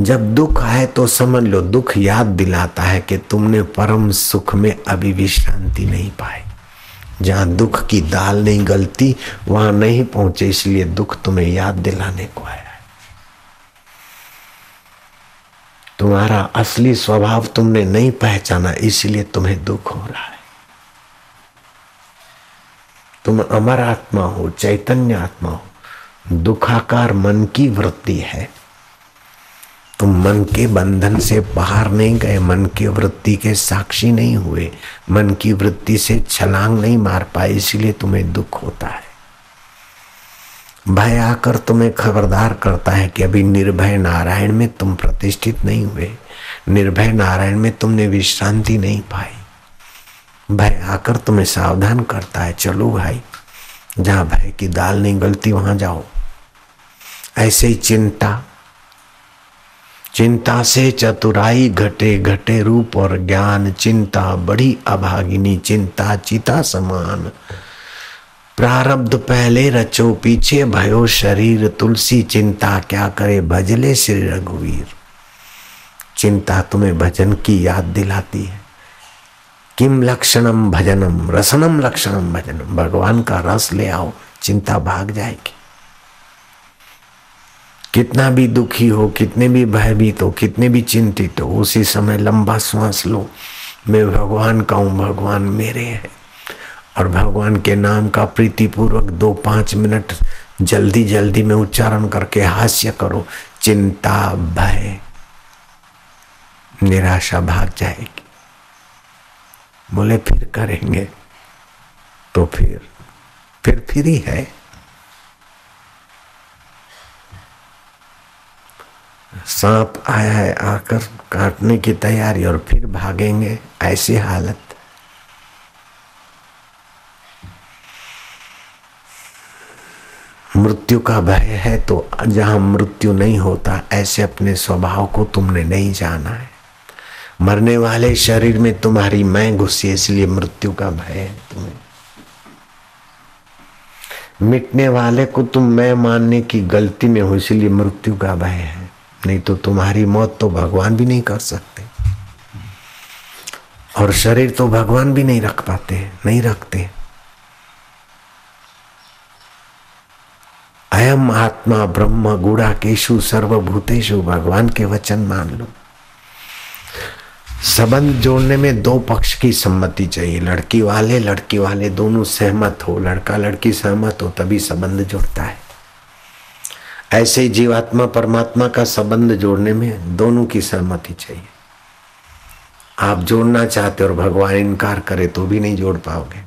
जब दुख आए तो समझ लो, दुख याद दिलाता है कि तुमने परम सुख में अभी भी शांति नहीं पाई। जहाँ दुख की दाल नहीं गलती, वहाँ नहीं पहुँचे, इसलिए दुख तुम्हें याद दिलाने को आया है। तुम्हारा असली स्वभाव तुमने नहीं पहचाना, इसलिए तुम्हें दुख हो रहा है। तुम अमर आत्मा हो, चैतन्य आत्मा हो, दुखाकार मन की वृत्ति है। तुम मन के बंधन से बाहर नहीं गए, मन की वृत्ति के साक्षी नहीं हुए, मन की वृत्ति से छलांग नहीं मार पाए, इसलिए तुम्हें दुख होता है। भय आकर तुम्हें खबरदार करता है कि अभी निर्भय नारायण में तुम प्रतिष्ठित नहीं हुए, निर्भय नारायण में तुमने विश्रांति नहीं पाई। भय आकर तुम्हें सावधान करता है, चलो भाई, जहाँ भय की दाल नहीं गलती वहाँ जाओ। ऐसे ही चिंता चिंता से चतुराई घटे घटे रूप और ज्ञान, चिंता बड़ी अभागिनी, चिंता चिता समान। प्रारब्ध पहले रचो, पीछे भयो शरीर, तुलसी चिंता क्या करे, भजले श्री रघुवीर। चिंता तुम्हें भजन की याद दिलाती है। किम लक्षणम भजनम, रसनम लक्षणम भजनम, भगवान का रस ले आओ, चिंता भाग जाएगी। कितना भी दुखी हो, कितने भी भयभीत हो, कितने भी चिंतित हो, उसी समय लंबा श्वास लो। मैं भगवान का हूँ, भगवान मेरे है। और भगवान के नाम का प्रीतिपूर्वक दो पाँच मिनट जल्दी जल्दी में उच्चारण करके हास्य करो। चिंता, भय, निराशा भाग जाएगी। बोले, फिर करेंगे। तो फिर फिर फिर ही। है सांप आया है आकर काटने की तैयारी और फिर भागेंगे, ऐसी हालत। मृत्यु का भय है तो जहाँ मृत्यु नहीं होता, ऐसे अपने स्वभाव को तुमने नहीं जाना है। मरने वाले शरीर में तुम्हारी मैं घुसी, इसलिए मृत्यु का भय है तुम्हें। मिटने वाले को तुम मैं मानने की गलती में हो, इसलिए मृत्यु का भय है। नहीं तो तुम्हारी मौत तो भगवान भी नहीं कर सकते। और शरीर तो भगवान भी नहीं रख पाते, नहीं रखते। अयम आत्मा ब्रह्म गुड़ा केशु सर्वभूतेशु भगवान के वचन मान लो। संबंध जोड़ने में दो पक्ष की सम्मति चाहिए, लड़की वाले लड़की वाले दोनों सहमत हो लड़का लड़की सहमत हो, तभी संबंध जुड़ता है। ऐसे ही जीवात्मा परमात्मा का संबंध जोड़ने में दोनों की सहमति चाहिए। आप जोड़ना चाहते और भगवान इनकार करे तो भी नहीं जोड़ पाओगे।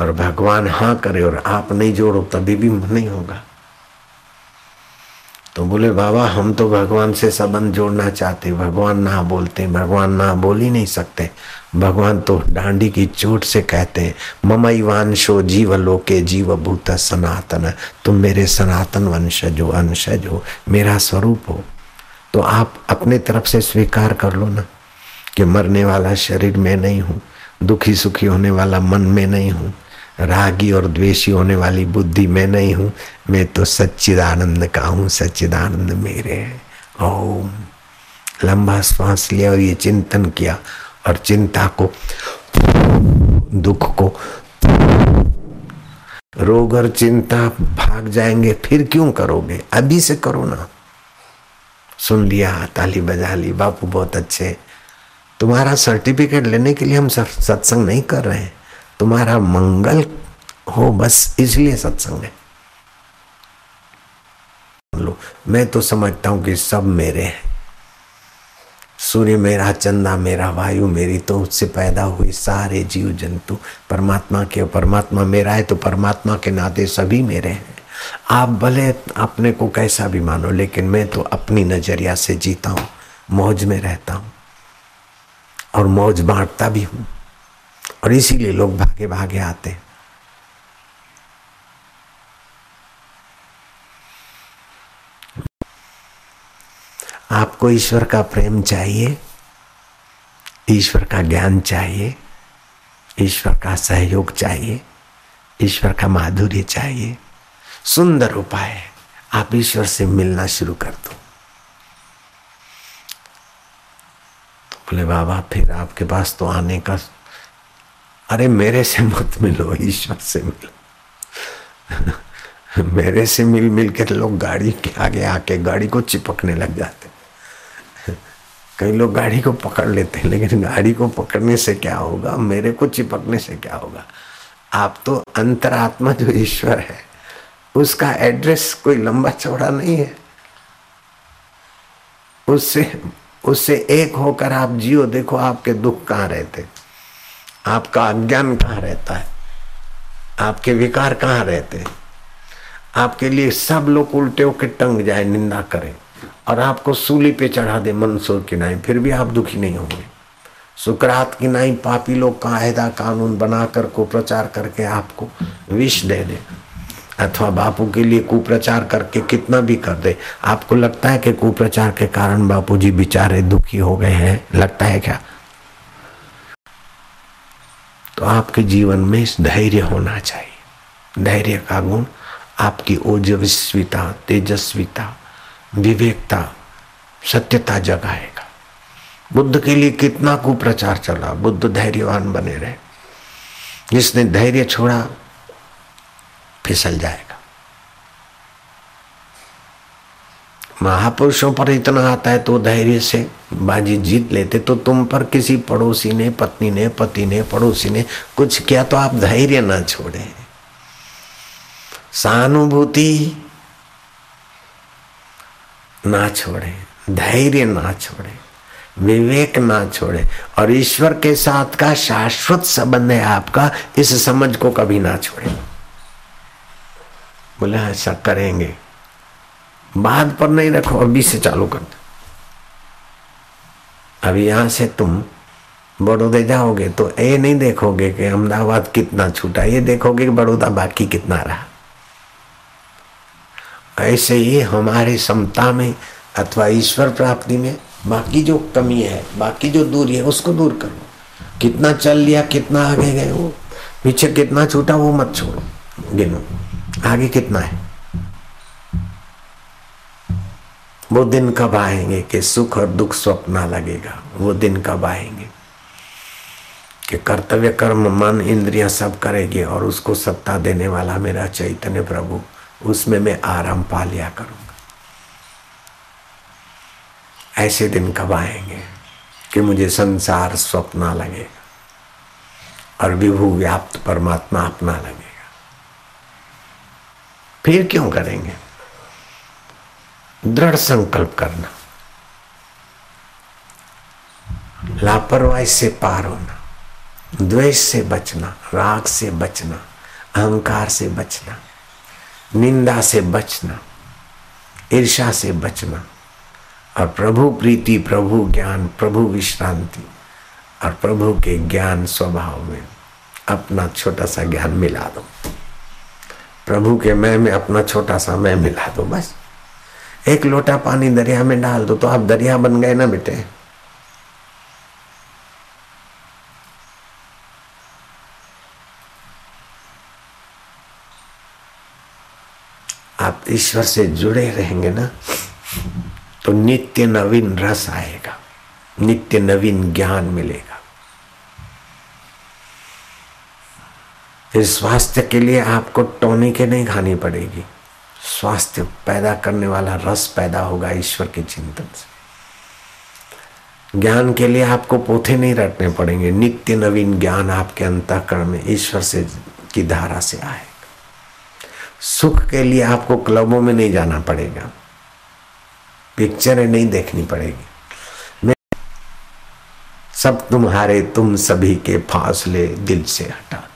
और भगवान हाँ करे और आप नहीं जोड़ो तभी भी नहीं होगा। तो बोले, बाबा, हम तो भगवान से संबंध जोड़ना चाहते भगवान ना बोलते, भगवान ना बोल ही नहीं सकते। भगवान तो डांडी की चोट से कहते हैं, ममई वंशो जीव लोके जीव भूत सनातन। तुम मेरे सनातन वंशज हो अंशज हो मेरा स्वरूप हो। तो आप अपने तरफ़ से स्वीकार कर लो ना कि मरने वाला शरीर में नहीं हूँ, दुखी सुखी होने वाला मन में नहीं हूँ। रागी और द्वेषी होने वाली बुद्धि में नहीं हूँ। मैं तो सच्चिदानंद का हूँ। सच्चिदानंद मेरे है। ओम। लंबा श्वास लिया और ये चिंतन किया और चिंता को, दुख को, रोग और चिंता भाग जाएँगे। फिर क्यों करोगे? अभी से करो ना। सुन लिया, ताली बजा ली, बापू बहुत अच्छे। तुम्हारा सर्टिफिकेट लेने के लिए हम सत्संग नहीं कर रहे हैं। तुम्हारा मंगल हो, बस इसलिए सत्संग है। लो, मैं तो समझता हूँ कि सब मेरे हैं। सूर्य मेरा, चंदा मेरा, वायु मेरी तो उससे पैदा हुए सारे जीव जंतु, परमात्मा के परमात्मा मेरा है तो परमात्मा के नाते सभी मेरे हैं। आप भले अपने को कैसा भी मानो, लेकिन मैं तो अपनी नज़रिया से जीता हूँ, मौज में रहता हूँ, और मौज बांटता भी हूँ। और इसीलिए लोग भागे भागे आते हैं। आपको ईश्वर का प्रेम चाहिए, ईश्वर का ज्ञान चाहिए, ईश्वर का सहयोग चाहिए, ईश्वर का माधुर्य चाहिए। सुंदर उपाय है। आप ईश्वर से मिलना शुरू कर दो। तो बोले, बाबा, फिर आपके पास तो आने का अरे मेरे से मत मिलो, ईश्वर से मिलो। मेरे से मिल मिल के लोग गाड़ी के आगे आके गाड़ी को चिपकने लग जाते। कई लोग गाड़ी को पकड़ लेते हैं, लेकिन गाड़ी को पकड़ने से क्या होगा? मेरे को चिपकने से क्या होगा? आप तो अंतरात्मा जो ईश्वर है, उसका एड्रेस कोई लंबा चौड़ा नहीं है। उससे उससे एक होकर आप जियो, देखो आपके दुख कहाँ रहते। आपका अज्ञान कहाँ रहता है? आपके विकार कहाँ रहते हैं? आपके लिए सब लोग उल्टे होकर टंग जाए, निंदा करें और आपको सूली पे चढ़ा दे मनसूर की नाई, फिर भी आप दुखी नहीं होंगे। सुकरात की नाई पापी लोग कायदा कानून बनाकर को प्रचार करके आपको विष दे दे। अथवा बापू के लिए कुप्रचार करके कितना भी कर दे, आपको लगता है कि कुप्रचार के कारण बापू जी बेचारे दुखी हो गए हैं? लगता है क्या? तो आपके जीवन में धैर्य होना चाहिए। धैर्य का गुण, आपकी ओजस्विता, तेजस्विता, विवेकता, सत्यता जगाएगा। बुद्ध के लिए कितना कुप्रचार चला, बुद्ध धैर्यवान बने रहे। जिसने धैर्य छोड़ा, फिसल जाएगा महापुरुषों पर इतना आता है तो धैर्य से बाजी जीत लेते तो तुम पर किसी पड़ोसी ने, पत्नी ने, पति ने, पड़ोसी ने कुछ किया तो आप धैर्य ना छोड़े। सहानुभूति ना छोड़े, धैर्य ना छोड़े, विवेक ना छोड़े, और ईश्वर के साथ का शाश्वत संबंध है आपका, इस समझ को कभी ना छोड़े। बोले ऐसा करेंगे। बाद पर नहीं रखो अभी से चालू कर दो। अभी यहाँ से तुम बड़ौदे जाओगे तो ये नहीं देखोगे कि अहमदाबाद कितना छूटा, ये देखोगे कि बड़ौदा बाकी कितना रहा। ऐसे ही हमारे समता में अथवा ईश्वर प्राप्ति में बाकी जो कमी है, बाकी जो दूरी है, उसको दूर करो। कितना चल लिया, कितना आगे गए, वो पीछे कितना छूटा, वो मत छोड़ो, गिनो। आगे कितना है? वो दिन कब आएँगे कि सुख और दुख स्वप्न लगेगा? वो दिन कब आएँगे? कि कर्तव्य कर्म मन इंद्रियाँ सब करेगी और उसको सत्ता देने वाला मेरा चैतन्य प्रभु, उसमें मैं आराम पा लिया करूँगा। ऐसे दिन कब आएँगे कि मुझे संसार स्वप्न लगेगा और विभू व्याप्त परमात्मा अपना लगेगा? फिर क्यों करेंगे? दृढ़ संकल्प करना। लापरवाही से पार होना, द्वेष से बचना, राग से बचना, अहंकार से बचना, निंदा से बचना ईर्षा से बचना, और प्रभु प्रीति, प्रभु ज्ञान, प्रभु विश्रांति, और प्रभु के ज्ञान स्वभाव में अपना छोटा सा ज्ञान मिला दो। प्रभु के मैं में अपना छोटा सा मैं मिला दो, बस। एक लोटा पानी दरिया में डाल दो तो आप दरिया बन गए ना बेटे। आप ईश्वर से जुड़े रहेंगे ना तो नित्य नवीन रस आएगा, नित्य नवीन ज्ञान मिलेगा। इस स्वास्थ्य के लिए आपको टॉनिके नहीं खानी पड़ेगी। स्वास्थ्य पैदा करने वाला रस पैदा होगा ईश्वर के चिंतन से। ज्ञान के लिए आपको पोथे नहीं रटने पड़ेंगे। नित्य नवीन ज्ञान आपके अंतःकरण में ईश्वर से की धारा से आएगा। सुख के लिए आपको क्लबों में नहीं जाना पड़ेगा। पिक्चरें नहीं देखनी पड़ेगी। सब तुम्हारे, तुम सभी के फासले दिल से हटा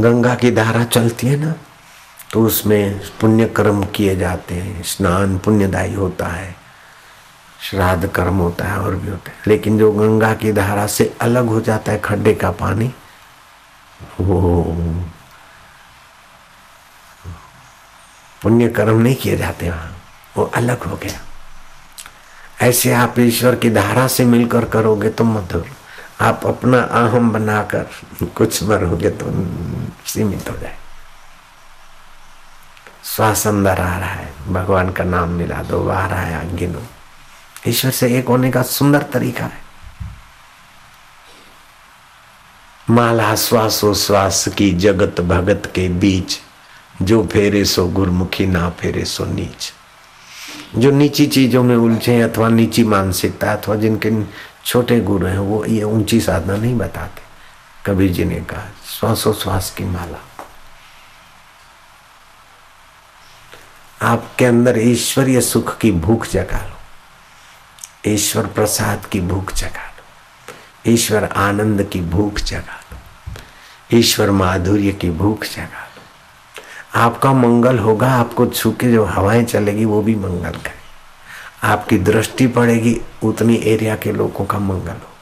गंगा की धारा चलती है ना तो उसमें पुण्य कर्म किए जाते हैं, स्नान पुण्यदायी होता है, श्राद्ध कर्म होता है, और भी होता है। लेकिन जो गंगा की धारा से अलग हो जाता है खड्डे का पानी, वो पुण्य कर्म नहीं किए जाते वहाँ, वो अलग हो गया। ऐसे आप ईश्वर की धारा से मिलकर करोगे तो मधुर। आप अपना अहम बनाकर कुछ मरोगे तो सीमित हो जाए। श्वास अंदर आ रहा है, भगवान का नाम मिला दो बाहर आया गिनो ईश्वर से एक होने का सुंदर तरीका है। माला श्वासो श्वास की जगत भगत के बीच, जो फेरे सो गुरमुखी, ना फेरे सो नीच। जो नीची चीज़ों में उलझे अथवा नीची मानसिकता अथवा जिनके छोटे गुरु हैं, वो ये ऊँची साधना नहीं बताते। कबीर जी ने कहा श्वासोश्वास की माला। आपके अंदर ईश्वरीय सुख की भूख जगा लो। ईश्वर प्रसाद की भूख जगा लो। ईश्वर आनंद की भूख जगा लो। ईश्वर माधुर्य की भूख जगा लो। आपका मंगल होगा, आपको छू के जो हवाएँ चलेगी, वो भी मंगल करे आपकी दृष्टि पड़ेगी उतनी एरिया के लोगों का मंगल हो